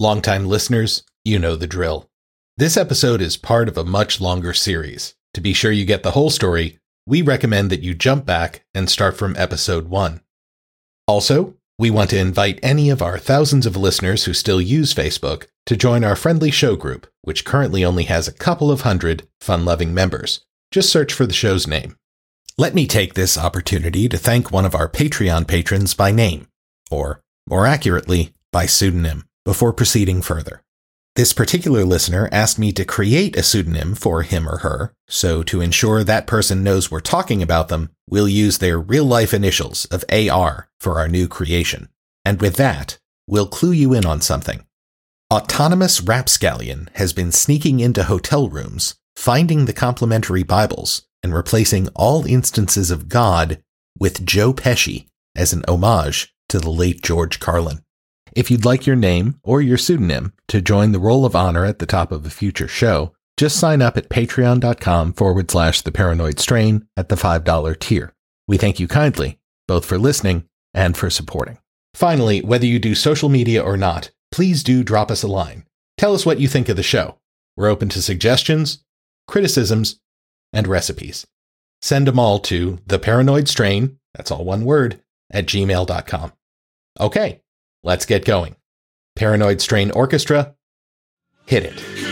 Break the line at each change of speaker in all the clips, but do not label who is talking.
Longtime listeners, you know the drill. This episode is part of a much longer series. To be sure you get the whole story, we recommend that you jump back and start from episode 1. Also, we want to invite any of our thousands of listeners who still use Facebook to join our friendly show group, which currently only has a couple of hundred fun loving members. Just search for the show's name. Let me take this opportunity to thank one of our Patreon patrons by name, or more accurately, by pseudonym, before proceeding further. This particular listener asked me to create a pseudonym for him or her, so to ensure that person knows we're talking about them, we'll use their real life initials of AR for our new creation. And with that, we'll clue you in on something. Autonomous Rapscallion has been sneaking into hotel rooms, finding the complimentary Bibles, and replacing all instances of God with Joe Pesci as an homage to the late George Carlin. If you'd like your name or your pseudonym to join the roll of honor at the top of a future show, just sign up at patreon.com forward slash the paranoid strain at the $5 tier. We thank you kindly, both for listening and for supporting. Finally, whether you do social media or not, please do drop us a line. Tell us what you think of the show. We're open to suggestions, criticisms, and recipes. Send them all to the paranoid strain, that's all one word, at gmail.com. Okay, let's get going. Paranoid Strain Orchestra, hit it.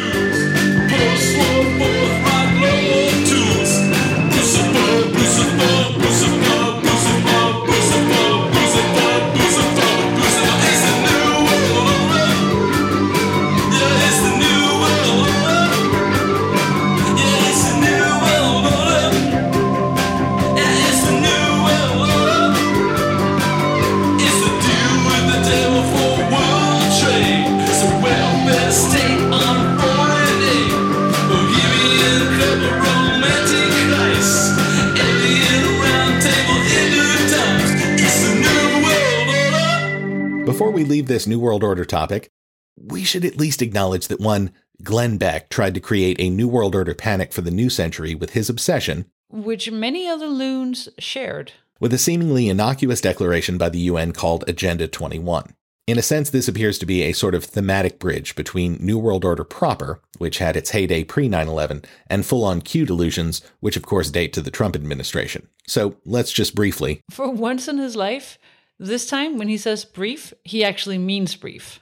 New World Order topic, we should at least acknowledge that one, Glenn Beck, tried to create a New World Order panic for the new century with his obsession
which many other loons shared.
with a seemingly innocuous declaration by the UN called Agenda 21. In a sense, this appears to be a sort of thematic bridge between New World Order proper, which had its heyday pre 9 11, and full on Q delusions, which of course date to the Trump administration. So let's just briefly
For once in his life, this time when he says brief, he actually means brief.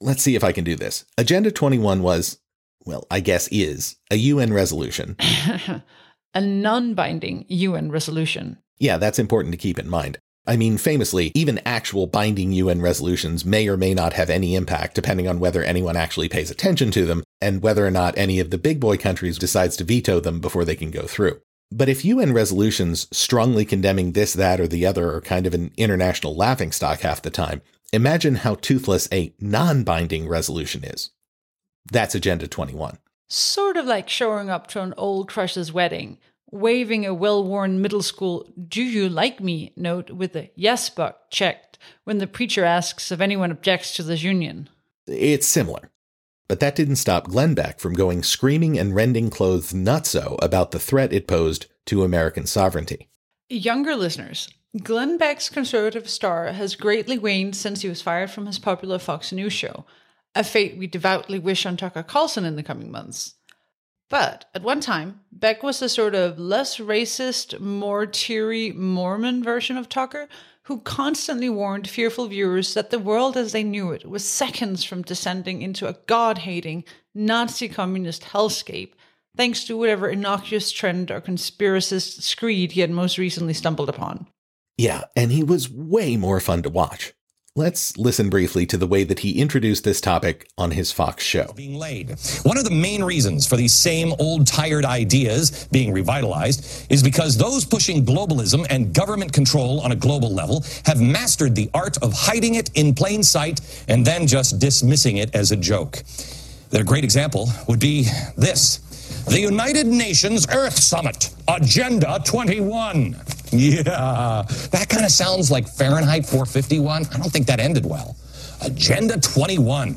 let's see if I can do this. Agenda 21 was, well, I guess is, a UN resolution.
A non binding UN resolution.
Yeah, that's important to keep in mind. I mean, famously, even actual binding UN resolutions may or may not have any impact depending on whether anyone actually pays attention to them and whether or not any of the big boy countries decides to veto them before they can go through. But if UN resolutions strongly condemning this, that, or the other are kind of an international laughingstock half the time, imagine how toothless a non binding resolution is. That's Agenda 21.
Sort of like showing up to an old crush's wedding, waving a well worn middle school do you like me note with a yes but checked when the preacher asks if anyone objects to this union.
It's similar. But that didn't stop Glenn Beck from going screaming and rending clothes nutso about the threat it posed to American sovereignty.
Younger listeners, Glenn Beck's conservative star has greatly waned since he was fired from his popular Fox News show, a fate we devoutly wish on Tucker Carlson in the coming months. But at one time, Beck was the sort of less racist, more teary Mormon version of Tucker who constantly warned fearful viewers that the world as they knew it was seconds from descending into a God hating, Nazi communist hellscape, thanks to whatever innocuous trend or conspiracist screed he had most recently stumbled upon.
Yeah, and he was way more fun to watch. Let's listen briefly to the way that he introduced this topic on his Fox show.
Being laid. One of the main reasons for these same old tired ideas being revitalized is because those pushing globalism and government control on a global level have mastered the art of hiding it in plain sight and then just dismissing it as a joke. Their great example would be this. The United Nations Earth Summit, Agenda 21. Yeah, that kind of sounds like Fahrenheit 451. I don't think that ended well. Agenda 21.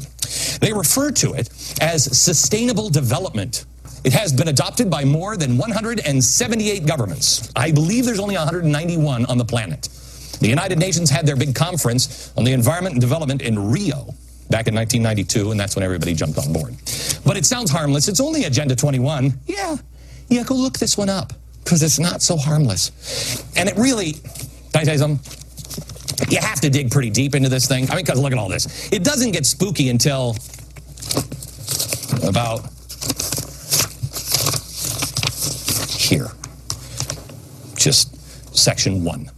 They refer to it as sustainable development. It has been adopted by more than 178 governments. I believe there's only 191 on the planet. The United Nations had their big conference on the environment and development in Rio back in 1992, and that's when everybody jumped on board. But it sounds harmless. It's only Agenda 21. Yeah, yeah, go look this one up because it's not so harmless. And it really, can I something? You have to dig pretty deep into this thing. I mean, because look at all this. It doesn't get spooky until about here. Just section one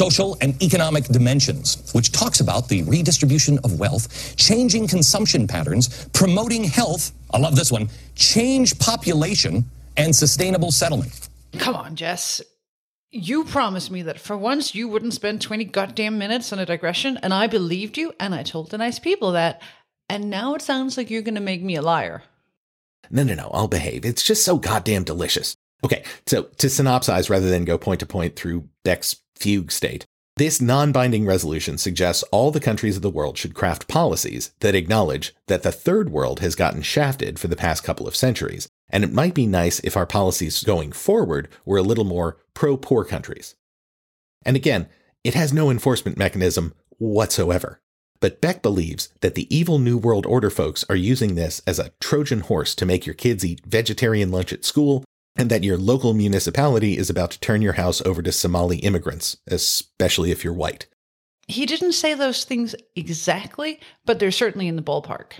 social and economic dimensions, which talks about the redistribution of wealth, changing consumption patterns, promoting health. I love this one change population and sustainable settlement.
Come on, Jess. You promised me that for once you wouldn't spend 20 goddamn minutes on a digression, and I believed you, and I told the nice people that. And now it sounds like you're going to make me a liar.
No, no, no, I'll behave. It's just so goddamn delicious. Okay, so to synopsize rather than go point to point through Beck's fugue state, this non binding resolution suggests all the countries of the world should craft policies that acknowledge that the third world has gotten shafted for the past couple of centuries, and it might be nice if our policies going forward were a little more pro poor countries. And again, it has no enforcement mechanism whatsoever. But Beck believes that the evil New World Order folks are using this as a Trojan horse to make your kids eat vegetarian lunch at school and that your local municipality is about to turn your house over to Somali immigrants, especially if you're white.
He didn't say those things exactly, but they're certainly in the ballpark.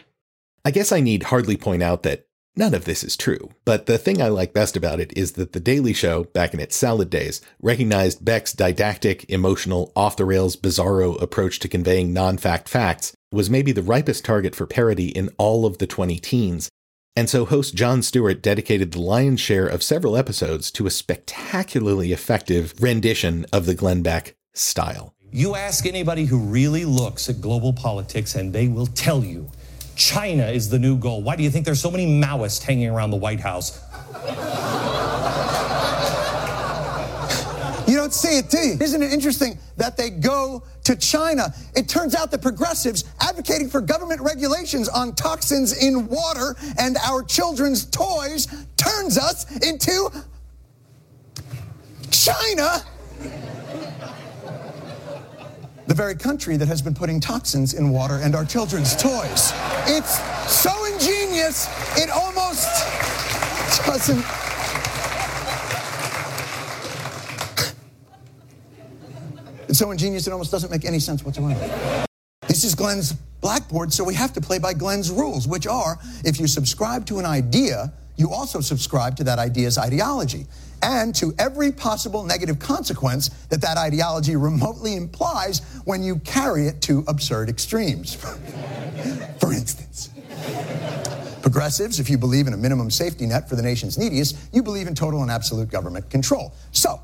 I guess I need hardly point out that none of this is true, but the thing I like best about it is that The Daily Show, back in its salad days, recognized Beck's didactic, emotional, off the rails, bizarro approach to conveying non fact facts was maybe the ripest target for parody in all of the 20 teens, and so host Jon Stewart dedicated the lion's share of several episodes to a spectacularly effective rendition of the Glenn Beck style.
You ask anybody who really looks at global politics, and they will tell you China is the new goal. Why do you think there's so many Maoists hanging around the White House?
Don't see? Isn't it interesting that they go to China? It turns out that progressives advocating for government regulations on toxins in water and our children's toys turns us into China. The very country that has been putting toxins in water and our children's toys. It's so ingenious, it almost doesn't It's so ingenious it almost doesn't make any sense whatsoever. This is Glenn's blackboard, so we have to play by Glenn's rules, which are if you subscribe to an idea, you also subscribe to that idea's ideology and to every possible negative consequence that that ideology remotely implies when you carry it to absurd extremes. For instance, progressives, if you believe in a minimum safety net for the nation's neediest, you believe in total and absolute government control. So,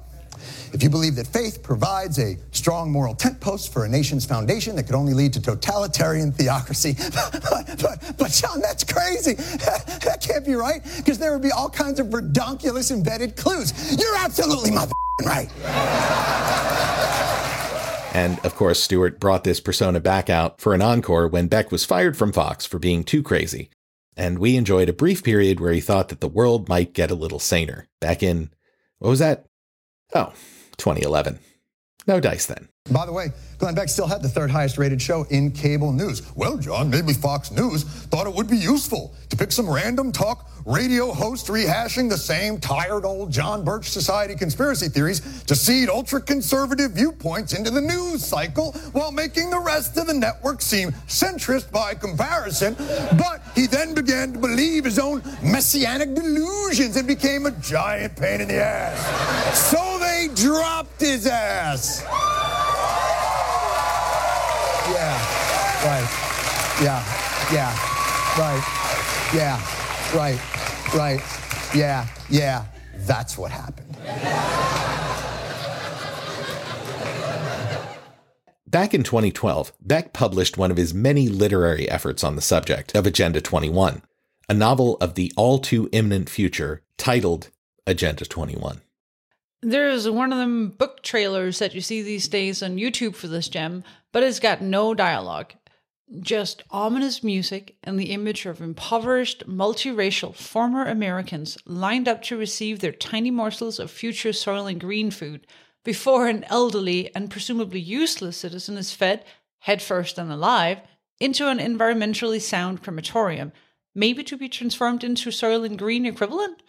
if you believe that faith provides a strong moral tent post for a nation's foundation that could only lead to totalitarian theocracy, but, but, but Jon, that's crazy. that can't be right because there would be all kinds of redonkulous embedded clues. You're absolutely my right.
And of course, Stewart brought this persona back out for an encore when Beck was fired from Fox for being too crazy. And we enjoyed a brief period where he thought that the world might get a little saner. Back in, what was that? Oh, 2011. No dice then.
By the way, Glenn Beck still had the third highest rated show in cable news. Well, Jon, maybe Fox News thought it would be useful to pick some random talk radio host rehashing the same tired old John Birch Society conspiracy theories to seed ultra conservative viewpoints into the news cycle while making the rest of the network seem centrist by comparison. But he then began to believe his own messianic delusions and became a giant pain in the ass. So they dropped his ass. Yeah. Right. Yeah. Yeah. Right. Yeah. Right. Right. Yeah. Yeah. That's what happened.
Back in 2012, Beck published one of his many literary efforts on the subject of Agenda 21, a novel of the all too imminent future titled Agenda 21.
There's one of them book trailers that you see these days on YouTube for this gem, but it's got no dialogue. Just ominous music and the image of impoverished, multiracial former Americans lined up to receive their tiny morsels of future Soylent Green food before an elderly and presumably useless citizen is fed, headfirst and alive, into an environmentally sound crematorium, maybe to be transformed into Soylent Green equivalent?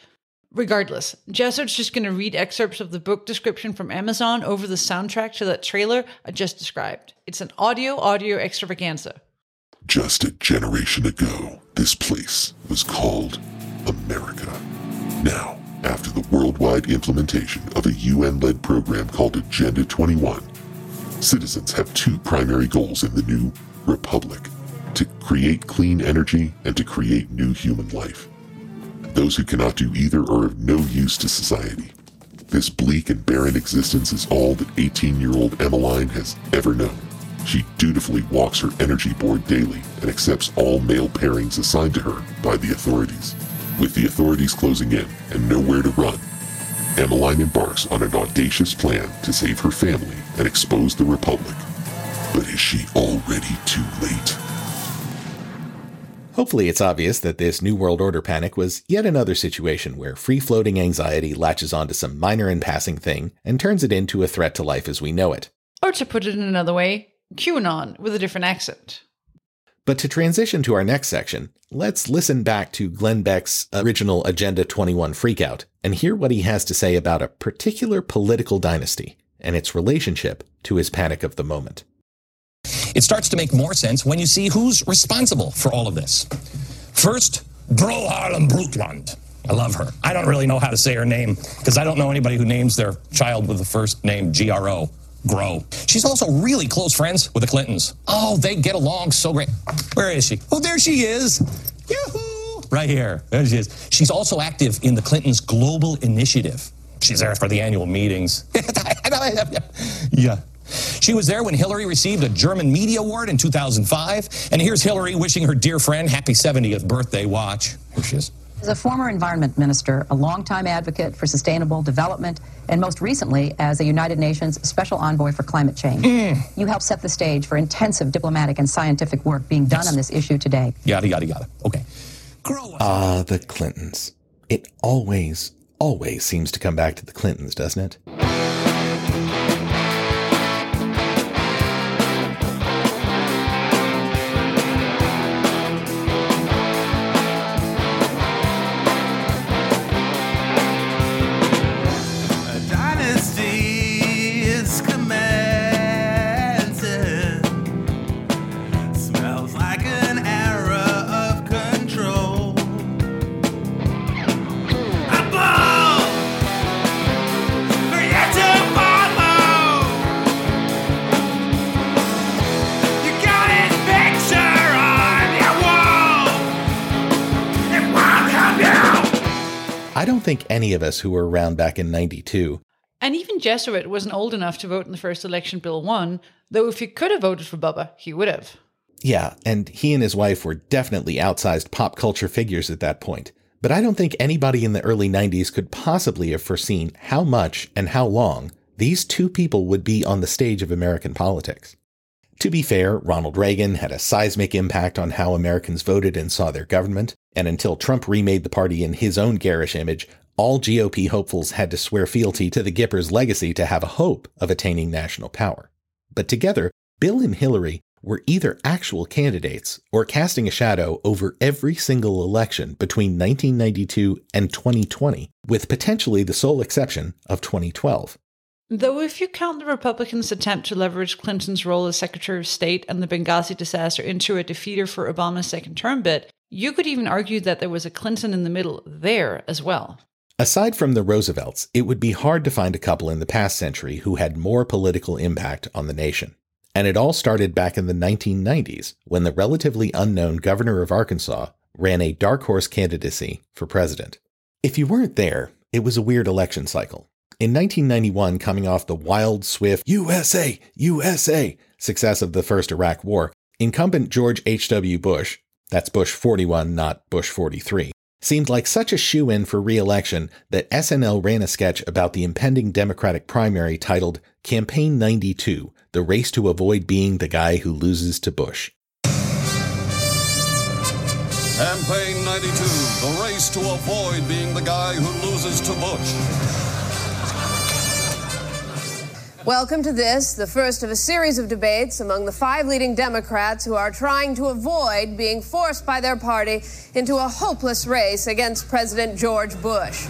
Regardless, Jessert's just going to read excerpts of the book description from Amazon over the soundtrack to that trailer I just described. It's an audio audio extravaganza.
Just a generation ago, this place was called America. Now, after the worldwide implementation of a UN led program called Agenda 21, citizens have two primary goals in the new Republic to create clean energy and to create new human life. Those who cannot do either are of no use to society. This bleak and barren existence is all that 18 year old Emmeline has ever known. She dutifully walks her energy board daily and accepts all male pairings assigned to her by the authorities. With the authorities closing in and nowhere to run, Emmeline embarks on an audacious plan to save her family and expose the Republic. But is she already too late?
Hopefully, it's obvious that this New World Order panic was yet another situation where free floating anxiety latches onto some minor and passing thing and turns it into a threat to life as we know it.
Or to put it in another way, QAnon with a different accent.
But to transition to our next section, let's listen back to Glenn Beck's original Agenda 21 freakout and hear what he has to say about a particular political dynasty and its relationship to his panic of the moment.
It starts to make more sense when you see who's responsible for all of this. First, Gro Harlem Brundtland. I love her. I don't really know how to say her name because I don't know anybody who names their child with the first name G-R-O. Grow. She's also really close friends with the Clintons. Oh, they get along so great. Where is she? Oh, there she is. Yoo-hoo! Right here. There she is. She's also active in the Clintons' Global Initiative. She's there for the annual meetings. yeah. She was there when Hillary received a German Media Award in 2005. And here's Hillary wishing her dear friend happy 70th birthday. Watch. Here she is.
As a former environment minister, a longtime advocate for sustainable development, and most recently as a United Nations Special Envoy for Climate Change, mm. you helped set the stage for intensive diplomatic and scientific work being done yes. on this issue today.
Yada, yada, yada. Okay.
Ah, uh, the Clintons. It always, always seems to come back to the Clintons, doesn't it? Of us who were around back in 92.
And even Jesuit wasn't old enough to vote in the first election Bill won, though if he could have voted for Bubba, he would have.
Yeah, and he and his wife were definitely outsized pop culture figures at that point. But I don't think anybody in the early 90s could possibly have foreseen how much and how long these two people would be on the stage of American politics. To be fair, Ronald Reagan had a seismic impact on how Americans voted and saw their government, and until Trump remade the party in his own garish image, all GOP hopefuls had to swear fealty to the Gippers' legacy to have a hope of attaining national power. But together, Bill and Hillary were either actual candidates or casting a shadow over every single election between 1992 and 2020, with potentially the sole exception of 2012.
Though, if you count the Republicans' attempt to leverage Clinton's role as Secretary of State and the Benghazi disaster into a defeater for Obama's second term bid, you could even argue that there was a Clinton in the middle there as well.
Aside from the Roosevelts, it would be hard to find a couple in the past century who had more political impact on the nation. And it all started back in the 1990s when the relatively unknown governor of Arkansas ran a dark horse candidacy for president. If you weren't there, it was a weird election cycle. In 1991, coming off the wild, swift USA, USA success of the first Iraq War, incumbent George H.W. Bush, that's Bush 41, not Bush 43, seemed like such a shoe in for re election that SNL ran a sketch about the impending Democratic primary titled Campaign 92 The Race to Avoid Being the Guy Who Loses to Bush.
Campaign 92 The Race to Avoid Being the Guy Who Loses to Bush.
Welcome to this, the first of a series of debates among the five leading Democrats who are trying to avoid being forced by their party into a hopeless race against President George Bush.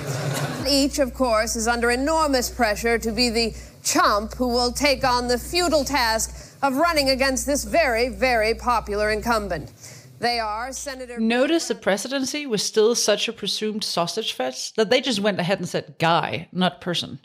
Each, of course, is under enormous pressure to be the chump who will take on the futile task of running against this very, very popular incumbent. They are Senator.
Notice the presidency was still such a presumed sausage fest that they just went ahead and said guy, not person.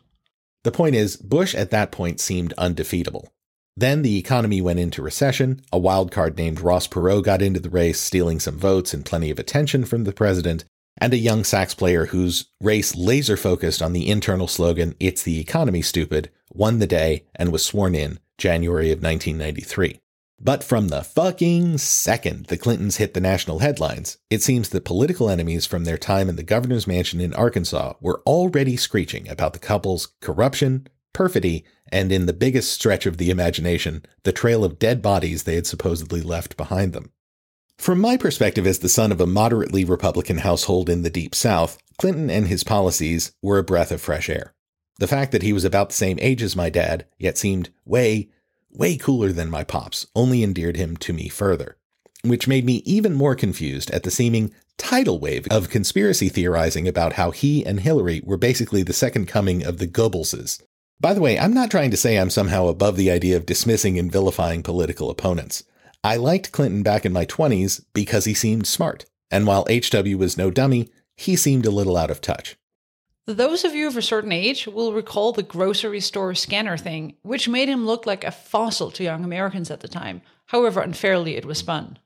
The point is, Bush at that point seemed undefeatable. Then the economy went into recession, a wildcard named Ross Perot got into the race, stealing some votes and plenty of attention from the president, and a young sax player whose race laser focused on the internal slogan, It's the economy, stupid, won the day and was sworn in January of 1993. But from the fucking second the Clintons hit the national headlines, it seems that political enemies from their time in the governor's mansion in Arkansas were already screeching about the couple's corruption, perfidy, and in the biggest stretch of the imagination, the trail of dead bodies they had supposedly left behind them. From my perspective as the son of a moderately Republican household in the Deep South, Clinton and his policies were a breath of fresh air. The fact that he was about the same age as my dad, yet seemed way, way cooler than my pops, only endeared him to me further, which made me even more confused at the seeming tidal wave of conspiracy theorizing about how he and Hillary were basically the second coming of the Goebbelses. By the way, I'm not trying to say I'm somehow above the idea of dismissing and vilifying political opponents. I liked Clinton back in my 20s because he seemed smart, and while HW was no dummy, he seemed a little out of touch.
Those of you of a certain age will recall the grocery store scanner thing, which made him look like a fossil to young Americans at the time, however unfairly it was spun.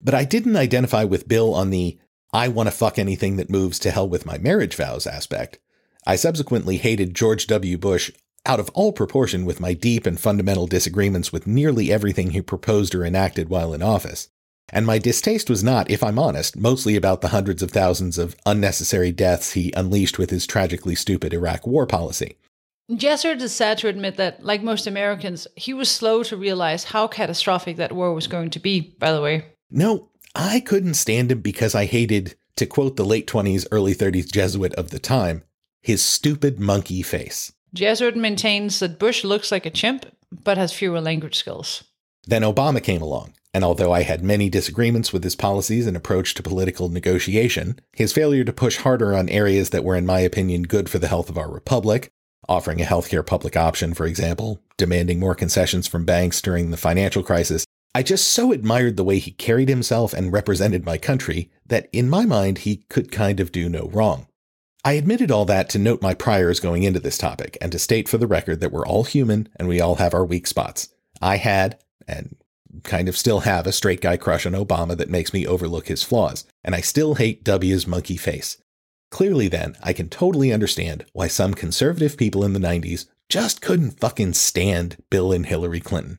But I didn't identify with Bill on the I want to fuck anything that moves to hell with my marriage vows aspect. I subsequently hated George W. Bush out of all proportion with my deep and fundamental disagreements with nearly everything he proposed or enacted while in office. And my distaste was not, if I'm honest, mostly about the hundreds of thousands of unnecessary deaths he unleashed with his tragically stupid Iraq war policy.
Jessert is sad to admit that, like most Americans, he was slow to realize how catastrophic that war was going to be, by the way.
No, I couldn't stand him because I hated, to quote the late 20s, early 30s Jesuit of the time, his stupid monkey face.
Jesuit maintains that Bush looks like a chimp, but has fewer language skills.
Then Obama came along, and although I had many disagreements with his policies and approach to political negotiation, his failure to push harder on areas that were, in my opinion, good for the health of our republic, offering a healthcare public option, for example, demanding more concessions from banks during the financial crisis, I just so admired the way he carried himself and represented my country that, in my mind, he could kind of do no wrong. I admitted all that to note my priors going into this topic and to state for the record that we're all human and we all have our weak spots. I had, and kind of still have a straight guy crush on Obama that makes me overlook his flaws, and I still hate W's monkey face. Clearly, then, I can totally understand why some conservative people in the 90s just couldn't fucking stand Bill and Hillary Clinton.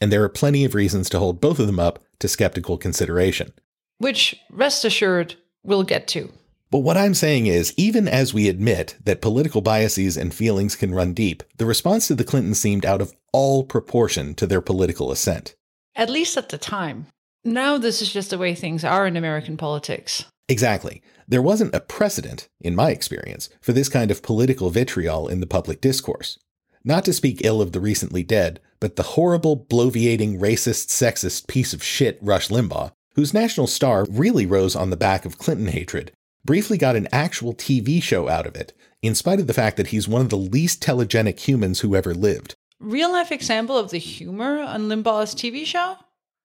And there are plenty of reasons to hold both of them up to skeptical consideration.
Which, rest assured, we'll get to.
But what I'm saying is, even as we admit that political biases and feelings can run deep, the response to the Clintons seemed out of all proportion to their political ascent.
At least at the time. Now, this is just the way things are in American politics.
Exactly. There wasn't a precedent, in my experience, for this kind of political vitriol in the public discourse. Not to speak ill of the recently dead, but the horrible, bloviating, racist, sexist piece of shit Rush Limbaugh, whose national star really rose on the back of Clinton hatred, briefly got an actual TV show out of it, in spite of the fact that he's one of the least telegenic humans who ever lived
real life example of the humor on Limbaugh's TV show?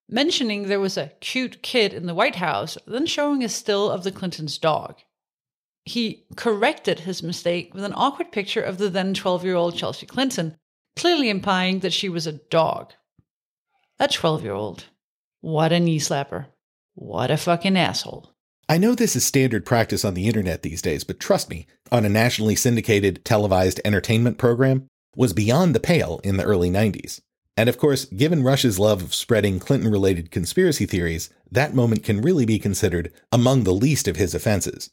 Mentioning there was a cute kid in the White House, then showing a still of the Clintons' dog. He corrected his mistake with an awkward picture of the then 12 year old Chelsea Clinton, clearly implying that she was a dog. a 12 year old. What a knee slapper. What a fucking asshole.
I know this is standard practice on the internet these days, but trust me, on a nationally syndicated televised entertainment program was beyond the pale in the early 90s. And of course, given Rush's love of spreading Clinton related conspiracy theories, that moment can really be considered among the least of his offenses.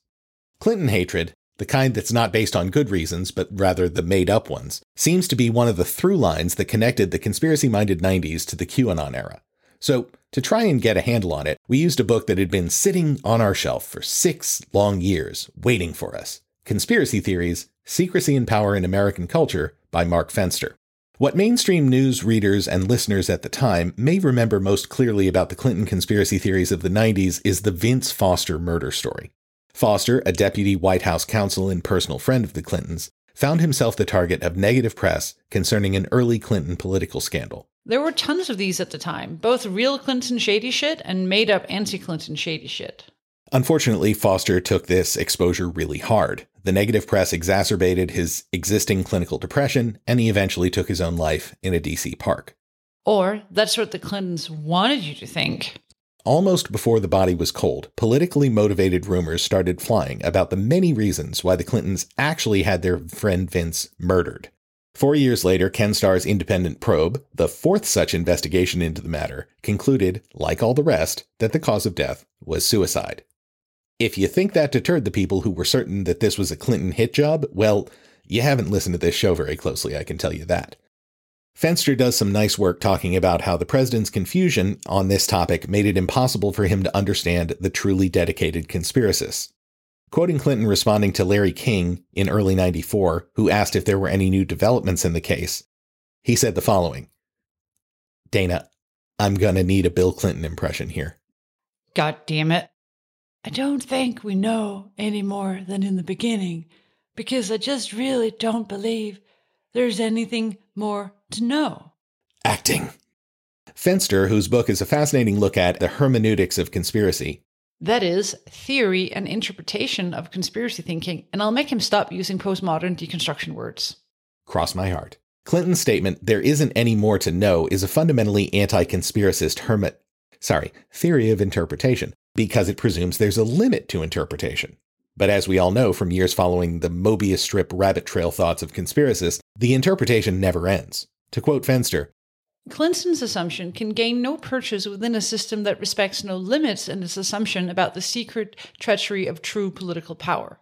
Clinton hatred, the kind that's not based on good reasons, but rather the made up ones, seems to be one of the through lines that connected the conspiracy minded 90s to the QAnon era. So, to try and get a handle on it, we used a book that had been sitting on our shelf for six long years, waiting for us Conspiracy Theories Secrecy and Power in American Culture by Mark Fenster. What mainstream news readers and listeners at the time may remember most clearly about the Clinton conspiracy theories of the 90s is the Vince Foster murder story. Foster, a deputy White House counsel and personal friend of the Clintons, found himself the target of negative press concerning an early Clinton political scandal.
There were tons of these at the time, both real Clinton shady shit and made up anti Clinton shady shit.
Unfortunately, Foster took this exposure really hard. The negative press exacerbated his existing clinical depression, and he eventually took his own life in a DC park.
Or that's what the Clintons wanted you to think.
Almost before the body was cold, politically motivated rumors started flying about the many reasons why the Clintons actually had their friend Vince murdered. Four years later, Ken Starr's independent probe, the fourth such investigation into the matter, concluded, like all the rest, that the cause of death was suicide. If you think that deterred the people who were certain that this was a Clinton hit job, well, you haven't listened to this show very closely, I can tell you that. Fenster does some nice work talking about how the president's confusion on this topic made it impossible for him to understand the truly dedicated conspiracists. Quoting Clinton responding to Larry King in early 94, who asked if there were any new developments in the case, he said the following Dana, I'm gonna need a Bill Clinton impression here.
God damn it. I don't think we know any more than in the beginning, because I just really don't believe there's anything more to know.
Acting. Fenster, whose book is a fascinating look at the hermeneutics of conspiracy.
That is, theory and interpretation of conspiracy thinking, and I'll make him stop using postmodern deconstruction words.
Cross my heart. Clinton's statement, there isn't any more to know, is a fundamentally anti conspiracist hermit, sorry, theory of interpretation because it presumes there's a limit to interpretation. But as we all know from years following the Mobius strip rabbit trail thoughts of conspiracists, the interpretation never ends. To quote Fenster,
Clinton's assumption can gain no purchase within a system that respects no limits in its assumption about the secret treachery of true political power.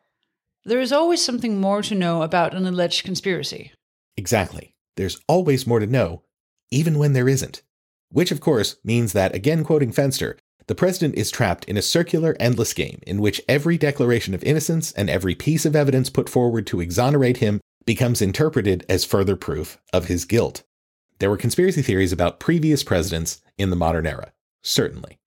There is always something more to know about an alleged conspiracy.
Exactly. There's always more to know, even when there isn't. Which, of course, means that, again quoting Fenster, the president is trapped in a circular, endless game in which every declaration of innocence and every piece of evidence put forward to exonerate him becomes interpreted as further proof of his guilt. There were conspiracy theories about previous presidents in the modern era, certainly.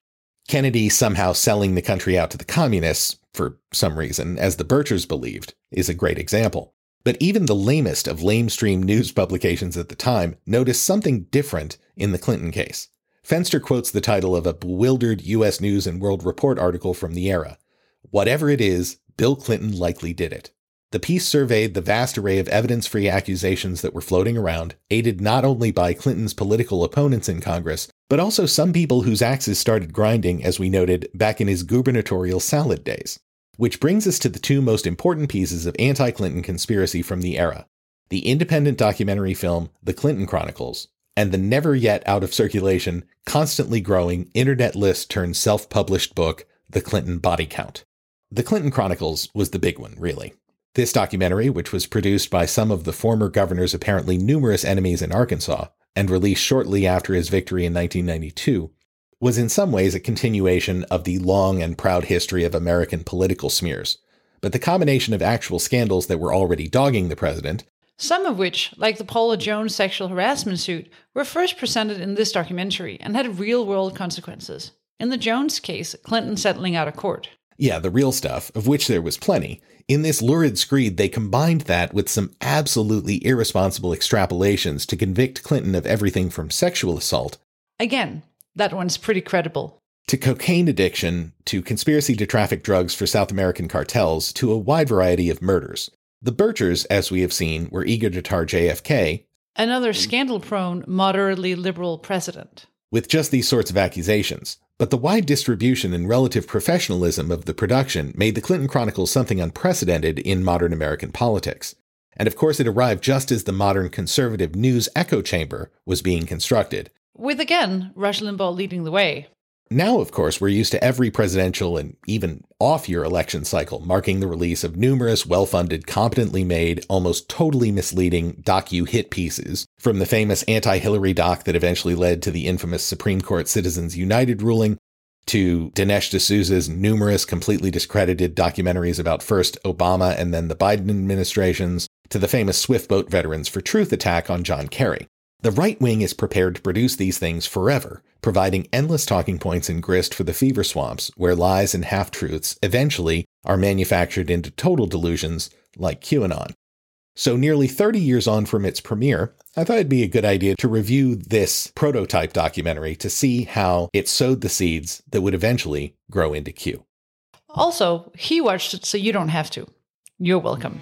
Kennedy somehow selling the country out to the communists, for some reason, as the Birchers believed, is a great example. But even the lamest of lamestream news publications at the time noticed something different in the Clinton case. Fenster quotes the title of a bewildered U.S. News and World Report article from the era. Whatever it is, Bill Clinton likely did it. The piece surveyed the vast array of evidence free accusations that were floating around, aided not only by Clinton's political opponents in Congress, but also some people whose axes started grinding, as we noted, back in his gubernatorial salad days. Which brings us to the two most important pieces of anti Clinton conspiracy from the era the independent documentary film The Clinton Chronicles, and the never yet out of circulation, constantly growing internet list turned self published book, The Clinton Body Count. The Clinton Chronicles was the big one, really. This documentary, which was produced by some of the former governor's apparently numerous enemies in Arkansas and released shortly after his victory in 1992, was in some ways a continuation of the long and proud history of American political smears. But the combination of actual scandals that were already dogging the president
some of which, like the Paula Jones sexual harassment suit, were first presented in this documentary and had real world consequences. In the Jones case, Clinton settling out of court.
Yeah, the real stuff, of which there was plenty. In this lurid screed, they combined that with some absolutely irresponsible extrapolations to convict Clinton of everything from sexual assault.
Again, that one's pretty credible.
To cocaine addiction, to conspiracy to traffic drugs for South American cartels, to a wide variety of murders. The Birchers, as we have seen, were eager to tar JFK,
another scandal prone, moderately liberal president,
with just these sorts of accusations. But the wide distribution and relative professionalism of the production made the Clinton Chronicles something unprecedented in modern American politics. And of course, it arrived just as the modern conservative news echo chamber was being constructed.
With again, Rush Limbaugh leading the way.
Now, of course, we're used to every presidential and even off year election cycle marking the release of numerous well funded, competently made, almost totally misleading docu hit pieces, from the famous anti Hillary doc that eventually led to the infamous Supreme Court Citizens United ruling, to Dinesh D'Souza's numerous completely discredited documentaries about first Obama and then the Biden administrations, to the famous Swift Boat Veterans for Truth attack on John Kerry. The right wing is prepared to produce these things forever, providing endless talking points and grist for the fever swamps where lies and half truths eventually are manufactured into total delusions like QAnon. So, nearly 30 years on from its premiere, I thought it'd be a good idea to review this prototype documentary to see how it sowed the seeds that would eventually grow into Q.
Also, he watched it so you don't have to. You're welcome.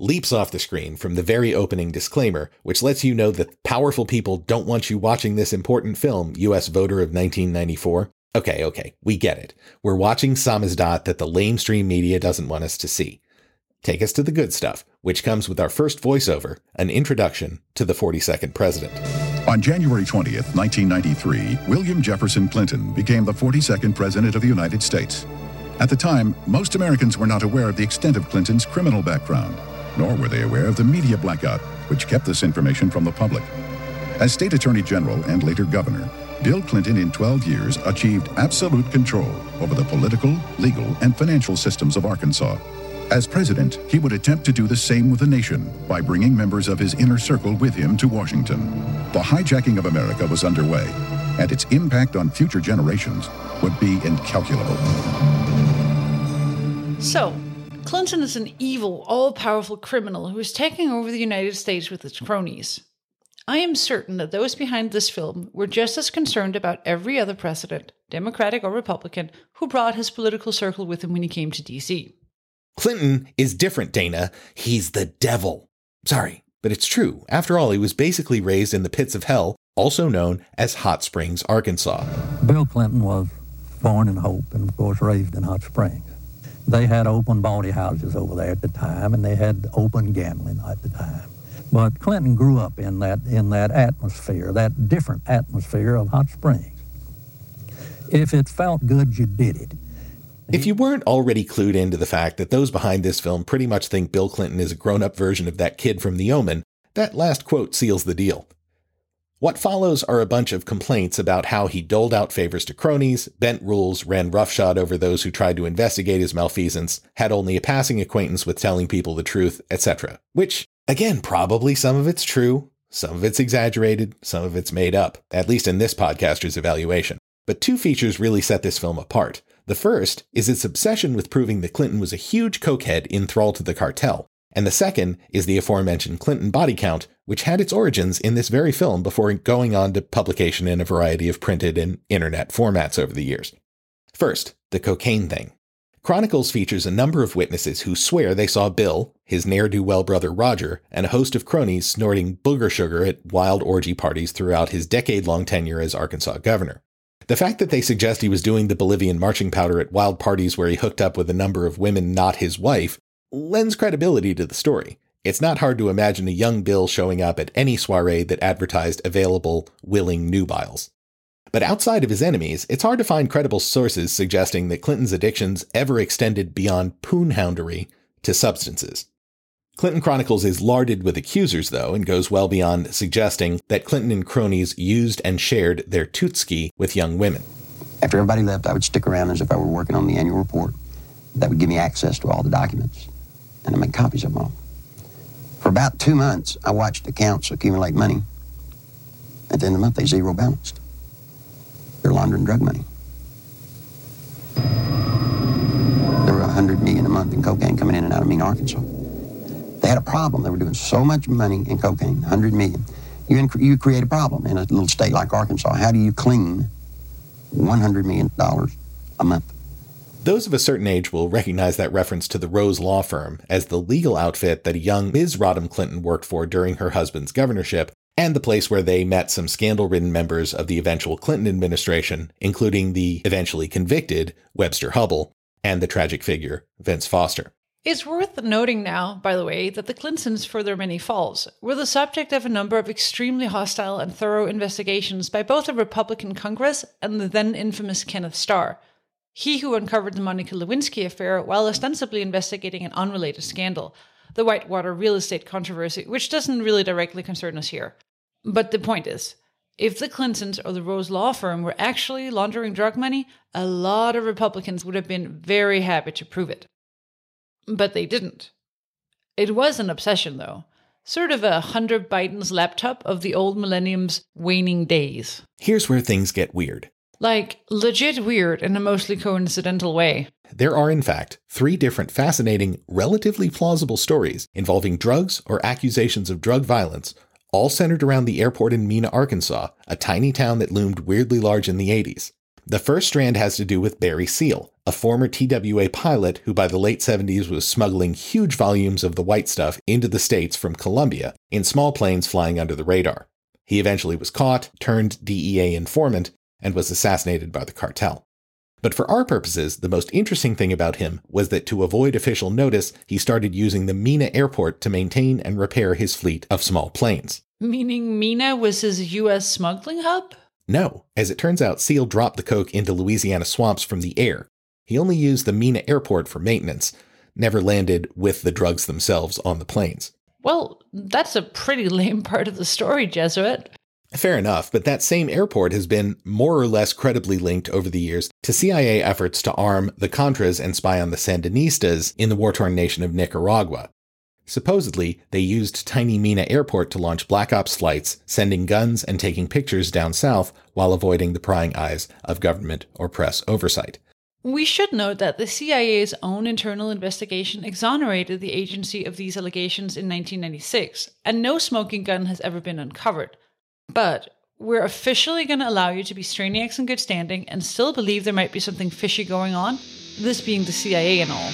leaps off the screen from the very opening disclaimer, which lets you know that powerful people don't want you watching this important film, US Voter of 1994. Okay, okay, we get it. We're watching samizdat that the lamestream media doesn't want us to see. Take us to the good stuff, which comes with our first voiceover, an introduction to the 42nd president.
On January 20th, 1993, William Jefferson Clinton became the 42nd President of the United States. At the time, most Americans were not aware of the extent of Clinton's criminal background, nor were they aware of the media blackout, which kept this information from the public. As State Attorney General and later Governor, Bill Clinton in 12 years achieved absolute control over the political, legal, and financial systems of Arkansas. As president, he would attempt to do the same with the nation by bringing members of his inner circle with him to Washington. The hijacking of America was underway, and its impact on future generations would be incalculable.
So, Clinton is an evil, all powerful criminal who is taking over the United States with its cronies. I am certain that those behind this film were just as concerned about every other president, Democratic or Republican, who brought his political circle with him when he came to DC.
Clinton is different, Dana. He's the devil. Sorry, but it's true. After all, he was basically raised in the pits of hell, also known as Hot Springs, Arkansas.
Bill Clinton was born in Hope and, of course, raised in Hot Springs. They had open bawdy houses over there at the time, and they had open gambling at the time. But Clinton grew up in that in that atmosphere, that different atmosphere of Hot Springs. If it felt good, you did it.
If you weren't already clued into the fact that those behind this film pretty much think Bill Clinton is a grown up version of that kid from The Omen, that last quote seals the deal. What follows are a bunch of complaints about how he doled out favors to cronies, bent rules, ran roughshod over those who tried to investigate his malfeasance, had only a passing acquaintance with telling people the truth, etc. Which, again, probably some of it's true, some of it's exaggerated, some of it's made up, at least in this podcaster's evaluation. But two features really set this film apart. The first is its obsession with proving that Clinton was a huge cokehead in thrall to the cartel, and the second is the aforementioned Clinton body count, which had its origins in this very film before going on to publication in a variety of printed and internet formats over the years. First, the cocaine thing. Chronicles features a number of witnesses who swear they saw Bill, his ne'er do well brother Roger, and a host of cronies snorting booger sugar at wild orgy parties throughout his decade long tenure as Arkansas governor. The fact that they suggest he was doing the Bolivian marching powder at wild parties where he hooked up with a number of women not his wife lends credibility to the story. It's not hard to imagine a young Bill showing up at any soiree that advertised available, willing nubiles. But outside of his enemies, it's hard to find credible sources suggesting that Clinton's addictions ever extended beyond poonhoundery to substances. Clinton Chronicles is larded with accusers, though, and goes well beyond suggesting that Clinton and cronies used and shared their tootski with young women.
After everybody left, I would stick around as if I were working on the annual report. That would give me access to all the documents, and I make copies of them all. For about two months, I watched accounts accumulate money, At the end of the month, they zero balanced. They're laundering drug money. There were 100 million a month in cocaine coming in and out of Mena, Arkansas. They had a problem. They were doing so much money in cocaine, 100 million. You, inc- you create a problem in a little state like Arkansas. How do you clean $100 million a month?
Those of a certain age will recognize that reference to the Rose Law Firm as the legal outfit that a young Ms. Rodham Clinton worked for during her husband's governorship, and the place where they met some scandal ridden members of the eventual Clinton administration, including the eventually convicted Webster Hubbell and the tragic figure Vince Foster.
It's worth noting now, by the way, that the Clintons, for their many faults, were the subject of a number of extremely hostile and thorough investigations by both a Republican Congress and the then infamous Kenneth Starr, he who uncovered the Monica Lewinsky affair while ostensibly investigating an unrelated scandal, the Whitewater real estate controversy, which doesn't really directly concern us here. But the point is, if the Clintons or the Rose Law Firm were actually laundering drug money, a lot of Republicans would have been very happy to prove it. But they didn't. It was an obsession, though. Sort of a Hunter Biden's laptop of the old millennium's waning days.
Here's where things get weird.
Like, legit weird in a mostly coincidental way.
There are, in fact, three different fascinating, relatively plausible stories involving drugs or accusations of drug violence, all centered around the airport in Mena, Arkansas, a tiny town that loomed weirdly large in the 80s. The first strand has to do with Barry Seal, a former TWA pilot who by the late 70s was smuggling huge volumes of the white stuff into the States from Colombia in small planes flying under the radar. He eventually was caught, turned DEA informant, and was assassinated by the cartel. But for our purposes, the most interesting thing about him was that to avoid official notice, he started using the Mena airport to maintain and repair his fleet of small planes.
Meaning Mena was his U.S. smuggling hub?
No, as it turns out, Seal dropped the coke into Louisiana swamps from the air. He only used the Mena airport for maintenance, never landed with the drugs themselves on the planes.
Well, that's a pretty lame part of the story, Jesuit.
Fair enough, but that same airport has been more or less credibly linked over the years to CIA efforts to arm the Contras and spy on the Sandinistas in the war torn nation of Nicaragua. Supposedly, they used tiny Mena Airport to launch Black Ops flights, sending guns and taking pictures down south while avoiding the prying eyes of government or press oversight.
We should note that the CIA's own internal investigation exonerated the agency of these allegations in 1996, and no smoking gun has ever been uncovered. But we're officially going to allow you to be Strainiacs in good standing and still believe there might be something fishy going on, this being the CIA and all.